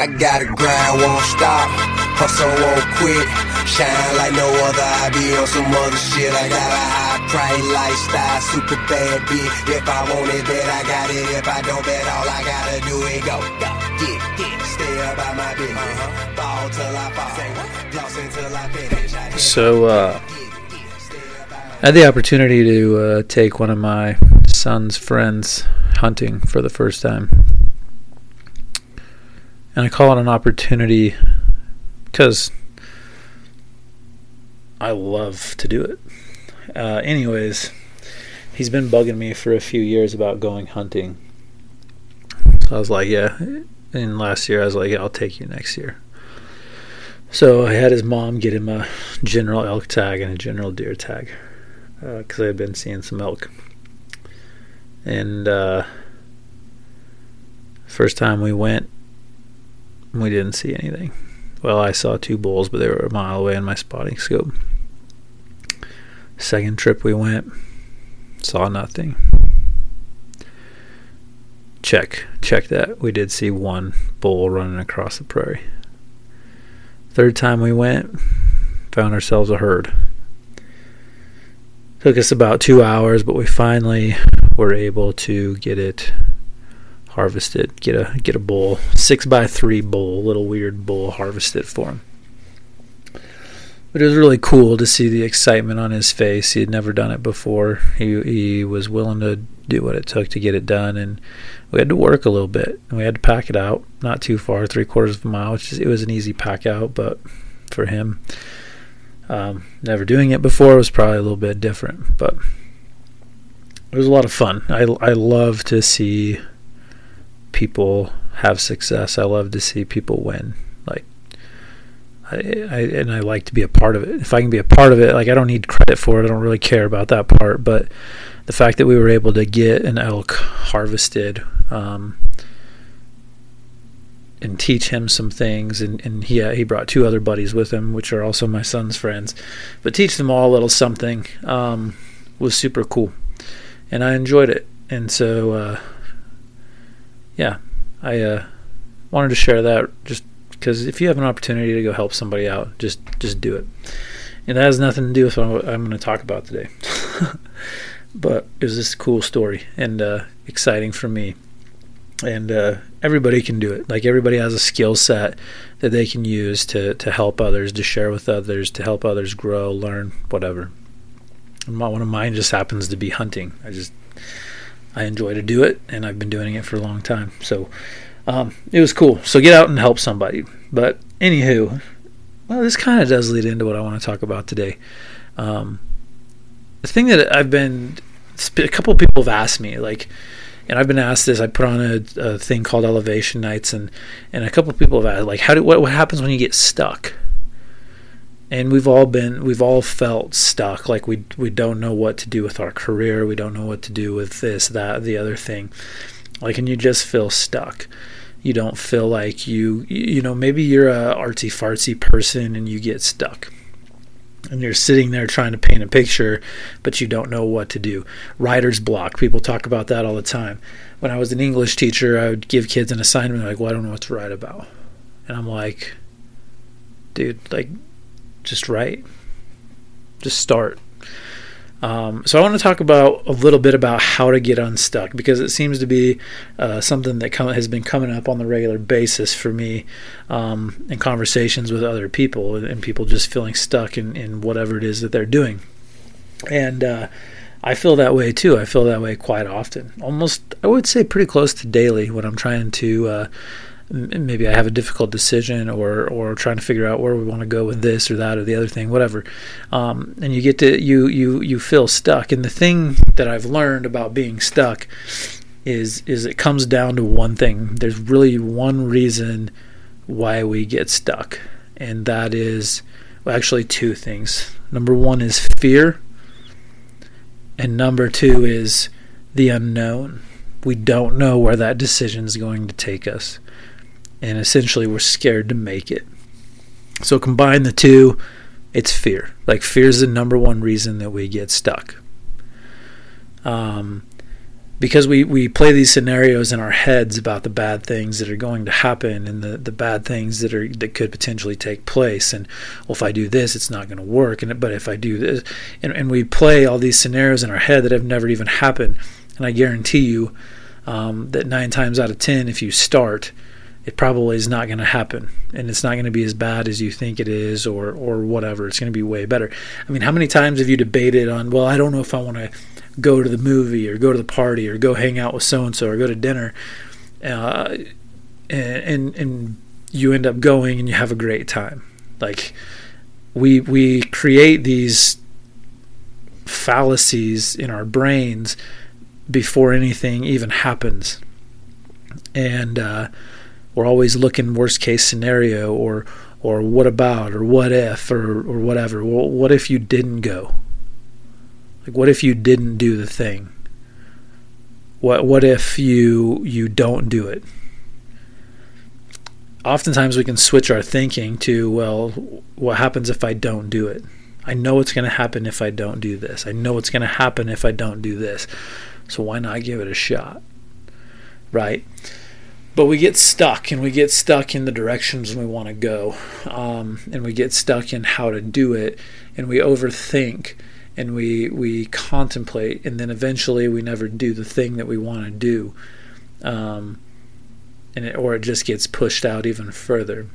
I gotta grind, won't stop. Hustle, won't quit. Shine like no other. I be on some other shit. I got a high price lifestyle, super bad bitch. If I want it, bet I got it. If I don't bet, all I gotta do is go. go. Get, get, stay about my business. Uh-huh. Ball till I fall. Floss until I finish. So, uh, I had the opportunity to uh, take one of my son's friends hunting for the first time. And I call it an opportunity because I love to do it. Uh, anyways, he's been bugging me for a few years about going hunting. So I was like, yeah. And last year, I was like, yeah, I'll take you next year. So I had his mom get him a general elk tag and a general deer tag because uh, I had been seeing some elk. And uh, first time we went, we didn't see anything. Well, I saw two bulls, but they were a mile away in my spotting scope. Second trip we went, saw nothing. Check, check that. We did see one bull running across the prairie. Third time we went, found ourselves a herd. Took us about two hours, but we finally were able to get it harvested. Get a get a bull, six by three bull, little weird bull, harvested for him. But it was really cool to see the excitement on his face. He had never done it before. He he was willing to do what it took to get it done, and we had to work a little bit. And we had to pack it out, not too far, three quarters of a mile. Which is, it was an easy pack out, but for him, um, never doing it before was probably a little bit different. But it was a lot of fun. I I love to see people have success. I love to see people win. Like, I, I, and I like to be a part of it. If I can be a part of it, like I don't need credit for it. I don't really care about that part. But the fact that we were able to get an elk harvested, um, and teach him some things, and, and he he brought two other buddies with him, which are also my son's friends, but teach them all a little something um, was super cool, and I enjoyed it. And so uh, yeah, I uh, wanted to share that just because if you have an opportunity to go help somebody out, just just do it. And that has nothing to do with what I'm going to talk about today. but it was this cool story and uh, exciting for me. And uh, everybody can do it. Like everybody has a skill set that they can use to to help others, to share with others, to help others grow, learn, whatever. And my, one of mine just happens to be hunting. I just I enjoy to do it, and I've been doing it for a long time. So um, it was cool. So get out and help somebody. But anywho, well, this kind of does lead into what I want to talk about today. Um, the thing that I've been, a couple of people have asked me, like, and I've been asked this. I put on a, a thing called Elevation Nights, and and a couple of people have asked, like, how do what what happens when you get stuck? And we've all been we've all felt stuck like we we don't know what to do with our career we don't know what to do with this that the other thing. Like and you just feel stuck. You don't feel like you you know maybe you're a artsy fartsy person and you get stuck. And you're sitting there trying to paint a picture but you don't know what to do. Writer's block. People talk about that all the time. When i was an english teacher i would give kids an assignment like well i don't know what to write about. And i'm like dude like just write. Just start. Um, so I want to talk about a little bit about how to get unstuck because it seems to be uh, something that has been coming up on the regular basis for me um, in conversations with other people and people just feeling stuck in, in whatever it is that they're doing. And uh, I feel that way too. I feel that way quite often, almost I would say pretty close to daily when I'm trying to uh, maybe I have a difficult decision or or trying to figure out where we want to go with this or that or the other thing, whatever. Um, and you get to you you you feel stuck. And the thing that I've learned about being stuck is is it comes down to one thing. There's really one reason why we get stuck, and that is well, actually two things. Number one is fear, and number two is the unknown. We don't know where that decision is going to take us and essentially we're scared to make it. So combine the two, it's fear. Like fear is the number one reason that we get stuck. Um, because we, we play these scenarios in our heads about the bad things that are going to happen and the, the bad things that are that could potentially take place and well if I do this it's not going to work and but if I do this and, and we play all these scenarios in our head that have never even happened and I guarantee you um, that nine times out of ten if you start it probably is not going to happen. And it's not going to be as bad as you think it is or or whatever. It's going to be way better. I mean how many times have you debated on well i don't know if i want to go to the movie or go to the party or go hang out with so and so or go to dinner uh, and, and and you end up going and you have a great time. Like we we create these fallacies in our brains before anything even happens. And uh, we're always looking worst case scenario or or what about or what if or or whatever. Well, what if you didn't go? Like what if you didn't do the thing? What what if you you don't do it? Oftentimes we can switch our thinking to well, what happens if I don't do it? I know what's going to happen if I don't do this. I know what's going to happen if I don't do this. So why not give it a shot? Right? But we get stuck and we get stuck in the directions we want to go um, and we get stuck in how to do it and we overthink and we we contemplate and then eventually we never do the thing that we want to do um, and it, or it just gets pushed out even further.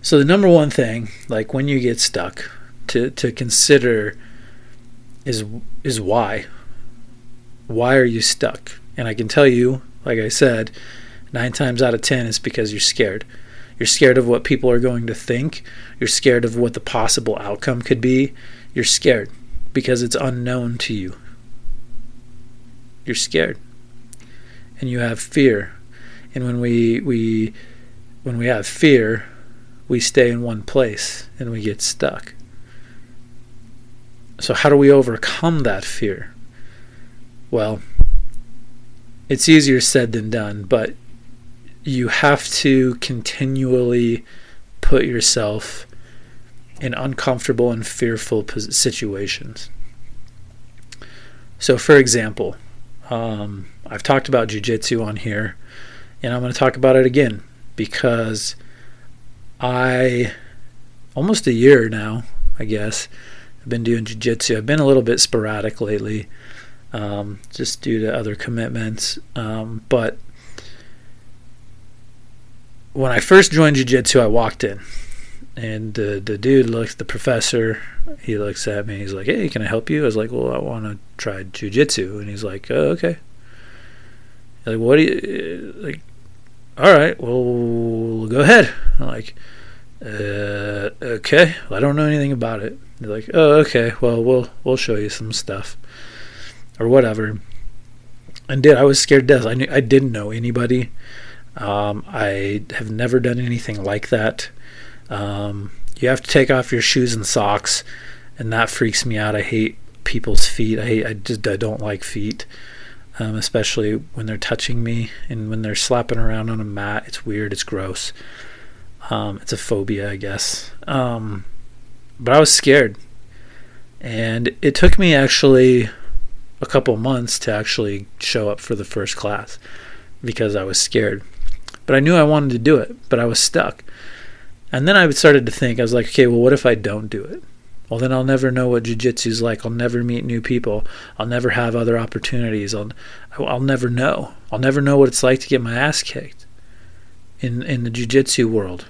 So the number one thing like when you get stuck to to consider is is why. Why are you stuck? And i can tell you like I said, nine times out of ten it's because you're scared. You're scared of what people are going to think. You're scared of what the possible outcome could be. You're scared because it's unknown to you. You're scared. And you have fear. And when we we when we have fear, we stay in one place and we get stuck. So how do we overcome that fear? Well, it's easier said than done, but you have to continually put yourself in uncomfortable and fearful situations. So, for example, um, I've talked about jujitsu on here, and I'm going to talk about it again because I, almost a year now, I guess, I've been doing jujitsu. I've been a little bit sporadic lately um, just due to other commitments. Um, but when I first joined Jiu Jitsu, I walked in, and the the dude looks, the professor, he looks at me. He's like, "Hey, can I help you?" I was like, "Well, I want to try Jiu Jitsu," and he's like, oh, "Okay." Like, "What do you like?" All right, well, go ahead. I'm like, uh, okay. Well, I don't know anything about it. He's like, oh, okay. Well, we'll we'll show you some stuff or whatever. And did I was scared to death. I knew I didn't know anybody. Um, I have never done anything like that. Um, you have to take off your shoes and socks, and that freaks me out. I hate people's feet. I hate. I just I don't like feet, um, especially when they're touching me and when they're slapping around on a mat. It's weird. It's gross. Um, it's a phobia, I guess. Um, but I was scared, and it took me actually a couple months to actually show up for the first class because I was scared. But I knew I wanted to do it, but I was stuck. And then I started to think, I was like, okay, well, what if I don't do it? Well, then I'll never know what jiu-jitsu is like. I'll never meet new people. I'll never have other opportunities. I'll, I'll never know. I'll never know what it's like to get my ass kicked in in the jiu-jitsu world.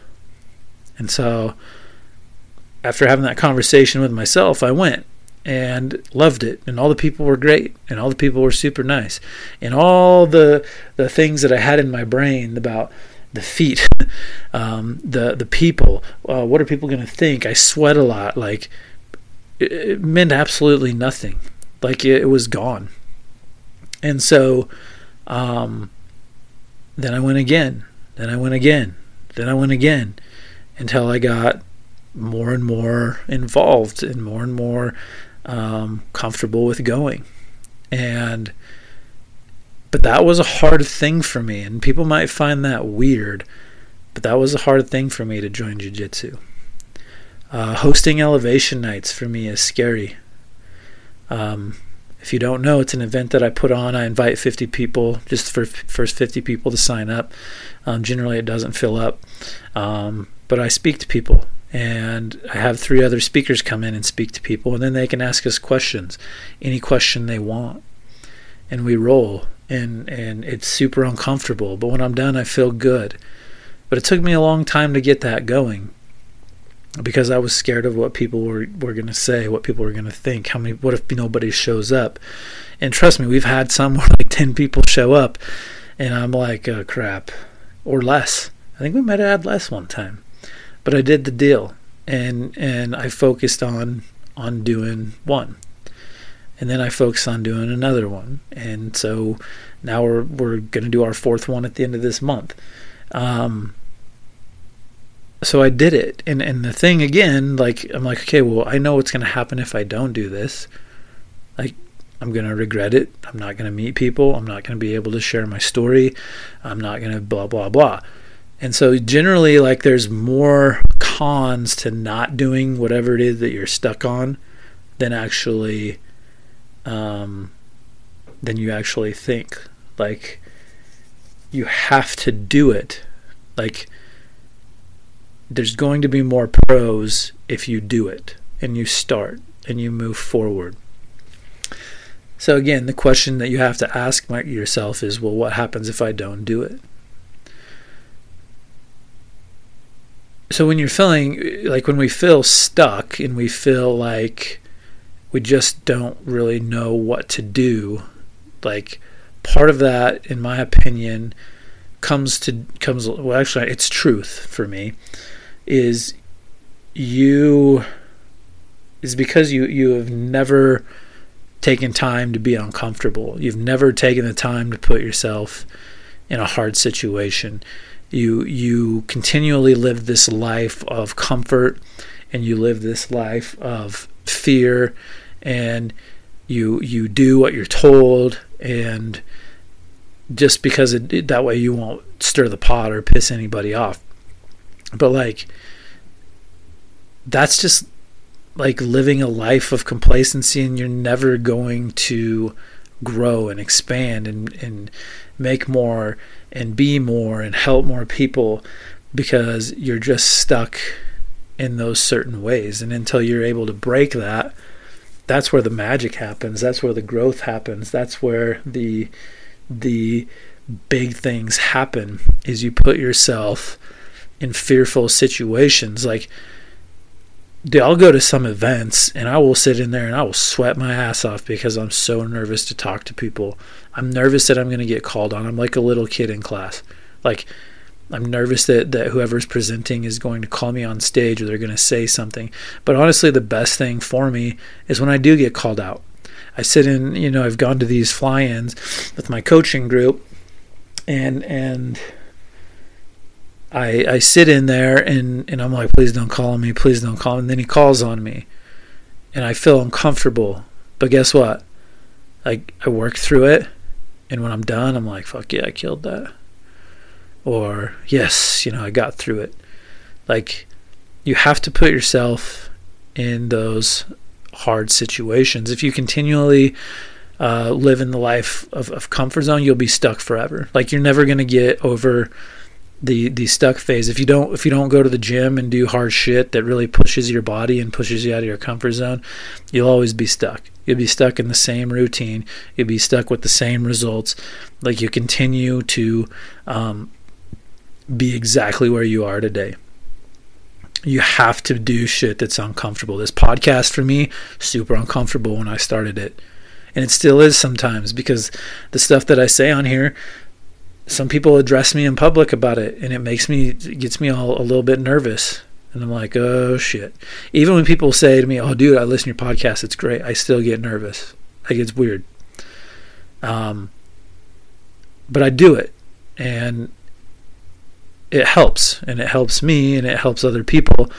And so, after having that conversation with myself, I went and loved it. And all the people were great and all the people were super nice. And all the the things that i had in my brain about the feet um, the the people uh, what are people going to think? I sweat a lot like it, it meant absolutely nothing. Like it, it, was gone. And so um, then i went again then i went again then i went again until i got more and more involved and more and more um, comfortable with going. And but that was a hard thing for me, and people might find that weird, but that was a hard thing for me to join jiu-jitsu. Uh, hosting elevation nights for me is scary. Um, If you don't know, it's an event that I put on. I invite 50 people, just for first 50 people to sign up. Um, generally, it doesn't fill up, um, but I speak to people, and I have three other speakers come in and speak to people, and then they can ask us questions, any question they want, and we roll. And and it's super uncomfortable, but when I'm done, I feel good. But it took me a long time to get that going because I was scared of what people were, were going to say, what people were going to think. How many? What if nobody shows up? And trust me, we've had some where like ten people show up, and I'm like, oh, crap, or less. I think we might have had less one time, but I did the deal, and and I focused on on doing one, and then I focused on doing another one, and so now we're we're going to do our fourth one at the end of this month. Um, so I did it. And and the thing again, like I'm like, okay, well, I know what's going to happen if I don't do this. Like I'm going to regret it. I'm not going to meet people. I'm not going to be able to share my story. I'm not going to blah blah blah. And so generally like there's more cons to not doing whatever it is that you're stuck on than actually um than you actually think. Like you have to do it. Like there's going to be more pros if you do it and you start and you move forward. So, again, the question that you have to ask yourself is well, what happens if I don't do it? So, when you're feeling like when we feel stuck and we feel like we just don't really know what to do, like part of that, in my opinion, comes to comes well actually it's truth for me is you is because you you have never taken time to be uncomfortable. You've never taken the time to put yourself in a hard situation. You you continually live this life of comfort and you live this life of fear and you you do what you're told and just because it, that way you won't stir the pot or piss anybody off. But like that's just like living a life of complacency and you're never going to grow and expand and, and make more and be more and help more people because you're just stuck in those certain ways and until you're able to break that that's where the magic happens that's where the growth happens that's where the the big things happen is you put yourself in fearful situations. Like, I'll go to some events and I will sit in there and I will sweat my ass off because I'm so nervous to talk to people. I'm nervous that I'm going to get called on. I'm like a little kid in class. Like, I'm nervous that, that whoever's presenting is going to call me on stage or they're going to say something. But honestly, the best thing for me is when I do get called out. I sit in, you know, I've gone to these fly ins with my coaching group and, and, I, I sit in there and, and I'm like, please don't call on me, please don't call. And then he calls on me, and I feel uncomfortable. But guess what? I I work through it, and when I'm done, I'm like, fuck yeah, I killed that. Or yes, you know, I got through it. Like you have to put yourself in those hard situations. If you continually uh, live in the life of, of comfort zone, you'll be stuck forever. Like you're never going to get over the the stuck phase. If you don't if you don't go to the gym and do hard shit that really pushes your body and pushes you out of your comfort zone you'll always be stuck. You'll be stuck in the same routine. You'll be stuck with the same results. Like you continue to um, be exactly where you are today. You have to do shit that's uncomfortable. This podcast for me super uncomfortable when i started it. And it still is sometimes because the stuff that i say on here some people address me in public about it and it makes me it gets me all a little bit nervous. And i'm like oh shit. Even when people say to me oh dude i listen to your podcast. It's great. I still get nervous. Like it's weird. Um but i do it. And it helps. And it helps me and it helps other people.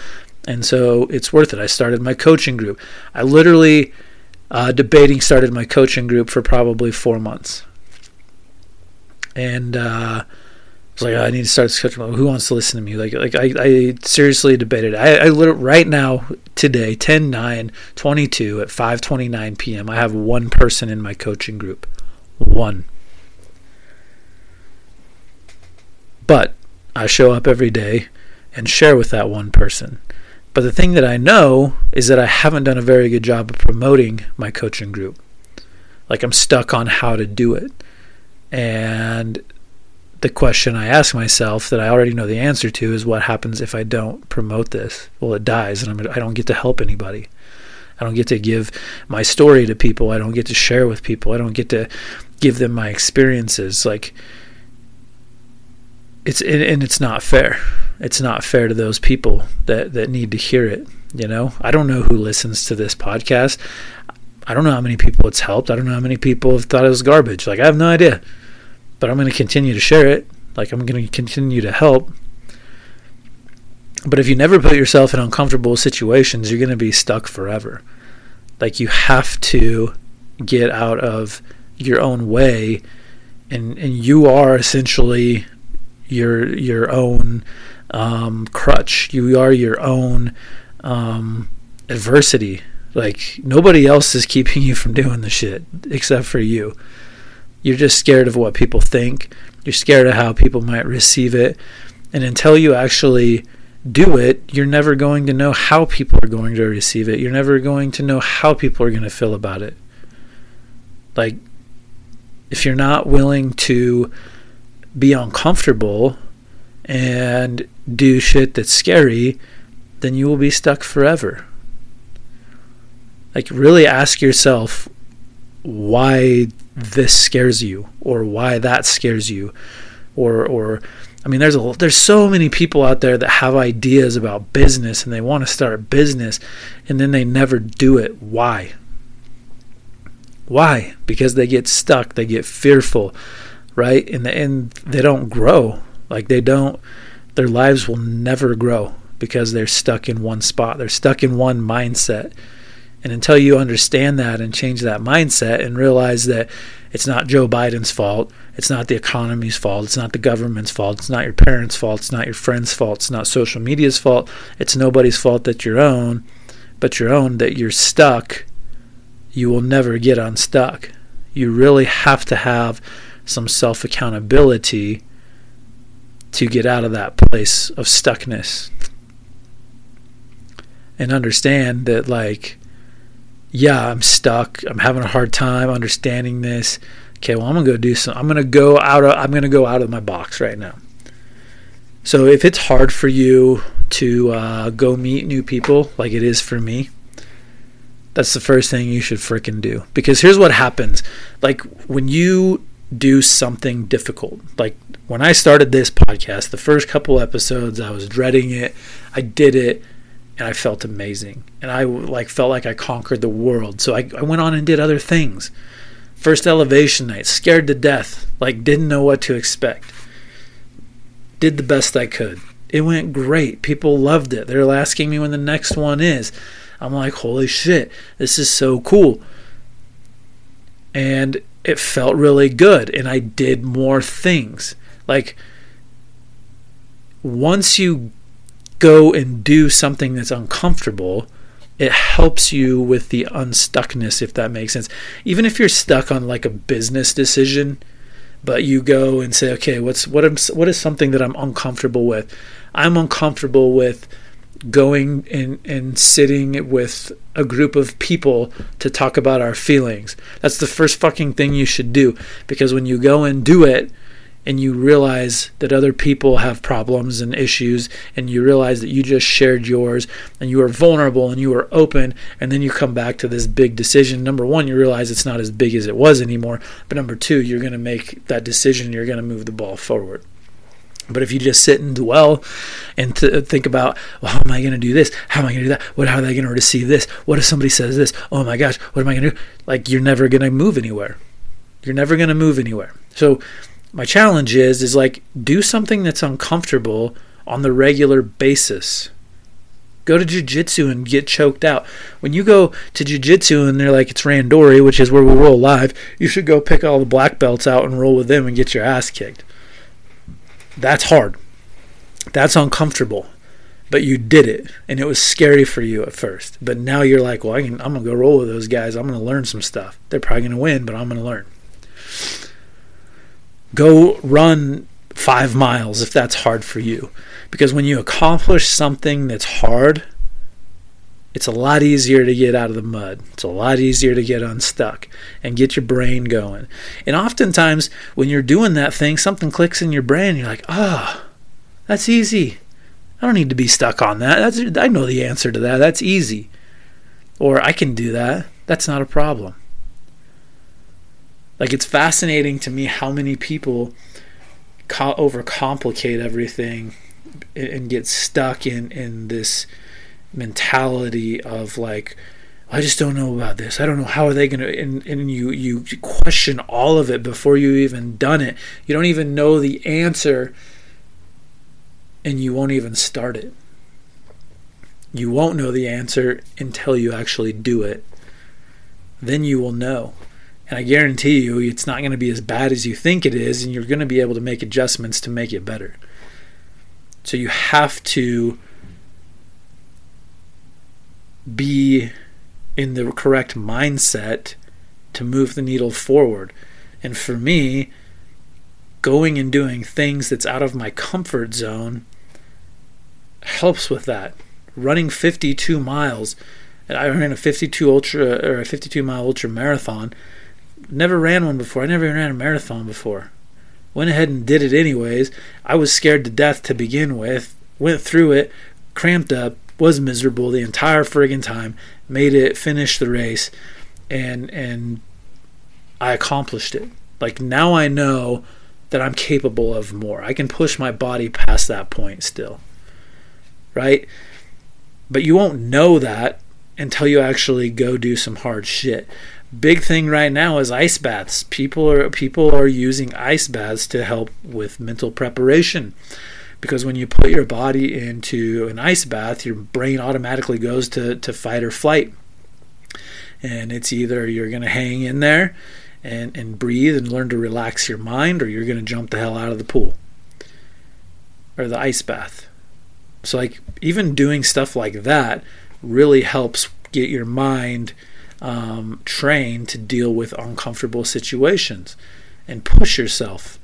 And so it's worth it. I started my coaching group. I literally uh, debating started my coaching group for probably four months and uh, was like, oh, I need to start scheduling. Who wants to listen to me? Like, like I, I seriously debated. I, I right now, today, 10 9 22 at 5 29 p.m., I have one person in my coaching group. One. But I show up every day and share with that one person. But the thing that I know is that I haven't done a very good job of promoting my coaching group. Like I'm stuck on how to do it. And the question I ask myself that I already know the answer to is what happens if I don't promote this? Well, it dies and I'm, I don't get to help anybody. I don't get to give my story to people. I don't get to share with people. I don't get to give them my experiences. Like, it's and it's not fair. It's not fair to those people that that need to hear it. You know, I don't know who listens to this podcast. I don't know how many people it's helped. I don't know how many people have thought it was garbage. Like I have no idea. But I'm going to continue to share it. Like I'm going to continue to help. But if you never put yourself in uncomfortable situations, you're going to be stuck forever. Like you have to get out of your own way and and you are essentially your your own um, crutch. You are your own um, adversity. Like nobody else is keeping you from doing the shit except for you. You're just scared of what people think. You're scared of how people might receive it. And until you actually do it, you're never going to know how people are going to receive it. You're never going to know how people are going to feel about it. Like, if you're not willing to be uncomfortable and do shit that's scary, then you will be stuck forever. Like, really ask yourself why this scares you or why that scares you or or I mean there's a there's so many people out there that have ideas about business and they want to start a business and then they never do it why why because they get stuck they get fearful right? In the end, they don't grow. Like they don't, their lives will never grow because they're stuck in one spot. They're stuck in one mindset. And until you understand that and change that mindset and realize that it's not Joe Biden's fault, it's not the economy's fault, it's not the government's fault, it's not your parents' fault, it's not your friends' fault, it's not social media's fault, it's nobody's fault that you're own, but your own that you're stuck, you will never get unstuck. You really have to have some self accountability to get out of that place of stuckness and understand that like yeah i'm stuck. I'm having a hard time understanding this. Okay well i'm gonna go do some i'm gonna go out of i'm gonna go out of my box right now. So if it's hard for you to uh, go meet new people like it is for me that's the first thing you should freaking do. Because here's what happens. Like when you do something difficult. Like when I started this podcast, the first couple episodes, I was dreading it. I did it and I felt amazing. And I like felt like I conquered the world. So I, I went on and did other things. First elevation night, scared to death, like didn't know what to expect. Did the best I could. It went great. People loved it. They're asking me when the next one is. I'm like, holy shit, this is so cool. And it felt really good and I did more things. Like once you go and do something that's uncomfortable, it helps you with the unstuckness if that makes sense. Even if you're stuck on like a business decision, but you go and say, "Okay, what's what am what is something that I'm uncomfortable with?" I'm uncomfortable with going and, and sitting with a group of people to talk about our feelings. That's the first fucking thing you should do because when you go and do it and you realize that other people have problems and issues and you realize that you just shared yours and you are vulnerable and you are open and then you come back to this big decision number 1 you realize it's not as big as it was anymore but number 2 you're going to make that decision you're going to move the ball forward but if you just sit and dwell and think about, well, how am I going to do this? How am I going to do that? What, how are they going to receive this? What if somebody says this? Oh my gosh, what am I going to do? Like, you're never going to move anywhere. You're never going to move anywhere. So, my challenge is, is like, do something that's uncomfortable on the regular basis. Go to jujitsu and get choked out. When you go to jujitsu and they're like, it's randori, which is where we roll live, you should go pick all the black belts out and roll with them and get your ass kicked That's hard. That's uncomfortable. But you did it, and it was scary for you at first. But now you're like, well, I can, I'm gonna go roll with those guys. I'm gonna learn some stuff. They're probably gonna win, but I'm gonna learn. Go run five miles if that's hard for you, because when you accomplish something that's hard, it's a lot easier to get out of the mud. It's a lot easier to get unstuck and get your brain going. And oftentimes, when you're doing that thing, something clicks in your brain. You're like, ah, oh, that's easy. I don't need to be stuck on that. That's, I know the answer to that. That's easy. Or I can do that. That's not a problem. Like, it's fascinating to me how many people co- overcomplicate everything and get stuck in, in this mentality of like I just don't know about this. I don't know how are they going to and, and you you question all of it before you even done it. You don't even know the answer and you won't even start it. You won't know the answer until you actually do it. Then you will know. And I guarantee you it's not going to be as bad as you think it is and you're going to be able to make adjustments to make it better. So you have to be in the correct mindset to move the needle forward. And for me, going and doing things that's out of my comfort zone helps with that. Running 52 miles, I ran a 52 ultra or a 52 mile ultra marathon. Never ran one before. I never even ran a marathon before. Went ahead and did it anyways. I was scared to death to begin with. Went through it, cramped up, was miserable the entire friggin' time, made it, finish the race, and and I accomplished it. Like now I know that I'm capable of more. I can push my body past that point still. Right? But you won't know that until you actually go do some hard shit. Big thing right now is ice baths. People are people are using ice baths to help with mental preparation because when you put your body into an ice bath, your brain automatically goes to, to fight or flight. And it's either you're going to hang in there and, and breathe and learn to relax your mind, or you're going to jump the hell out of the pool or the ice bath. So, like, even doing stuff like that really helps get your mind um, trained to deal with uncomfortable situations and push yourself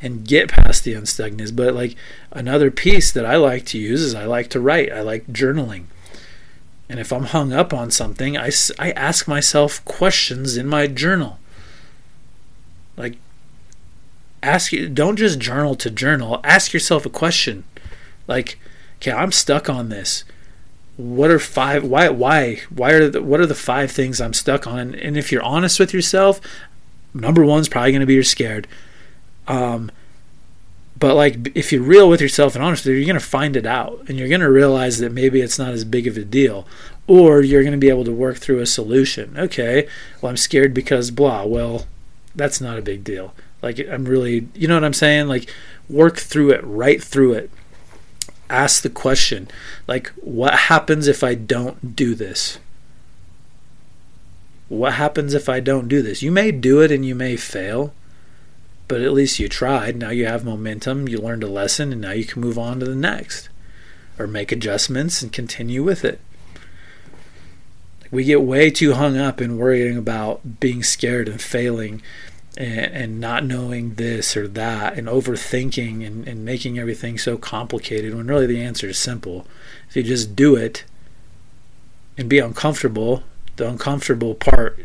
and get past the unstuckness. But like another piece that I like to use is I like to write. I like journaling. And if I'm hung up on something, I, I ask myself questions in my journal. Like, ask you, don't just journal to journal. Ask yourself a question. Like, okay, I'm stuck on this. What are five? Why? Why? Why are the? What are the five things I'm stuck on? And, and if you're honest with yourself, number one's probably going to be you're scared. Um, but like, if you're real with yourself and honest, you're going to find it out, and you're going to realize that maybe it's not as big of a deal, or you're going to be able to work through a solution. Okay, well, I'm scared because blah. Well, that's not a big deal. Like, I'm really, you know what I'm saying? Like, work through it, right through it. Ask the question, like, what happens if I don't do this? What happens if I don't do this? You may do it and you may fail but at least you tried. Now you have momentum, you learned a lesson, and now you can move on to the next or make adjustments and continue with it. We get way too hung up in worrying about being scared and failing and, and not knowing this or that and overthinking and, and making everything so complicated when really the answer is simple. If you just do it and be uncomfortable, the uncomfortable part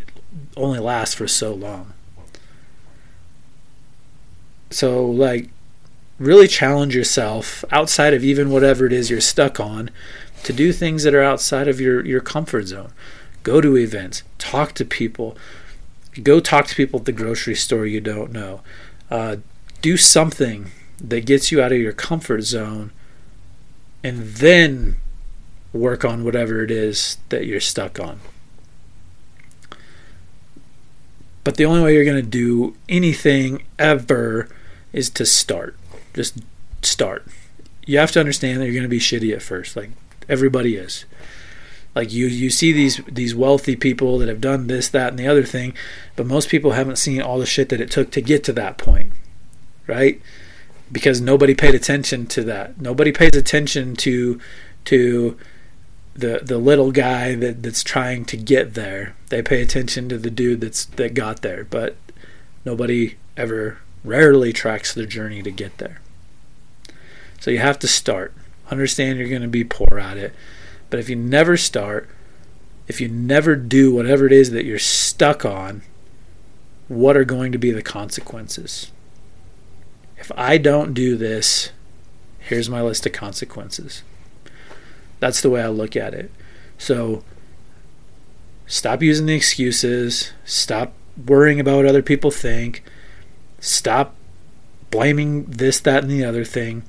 only lasts for so long. So, like, really challenge yourself outside of even whatever it is you're stuck on to do things that are outside of your, your comfort zone. Go to events, talk to people, go talk to people at the grocery store you don't know. Uh, do something that gets you out of your comfort zone and then work on whatever it is that you're stuck on. But the only way you're going to do anything ever is to start. Just start. You have to understand that you're going to be shitty at first. Like everybody is. Like you, you see these these wealthy people that have done this, that, and the other thing, but most people haven't seen all the shit that it took to get to that point, right? because nobody paid attention to that. Nobody pays attention to to the the little guy that, that's trying to get there. They pay attention to the dude that's that got there, but nobody ever rarely tracks their journey to get there. So you have to start. Understand you're going to be poor at it. But if you never start, if you never do whatever it is that you're stuck on, what are going to be the consequences? If I don't do this, here's my list of consequences. That's the way I look at it. So stop using the excuses, stop worrying about what other people think, stop blaming this, that, and the other thing.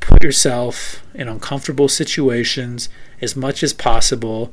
Put yourself in uncomfortable situations as much as possible,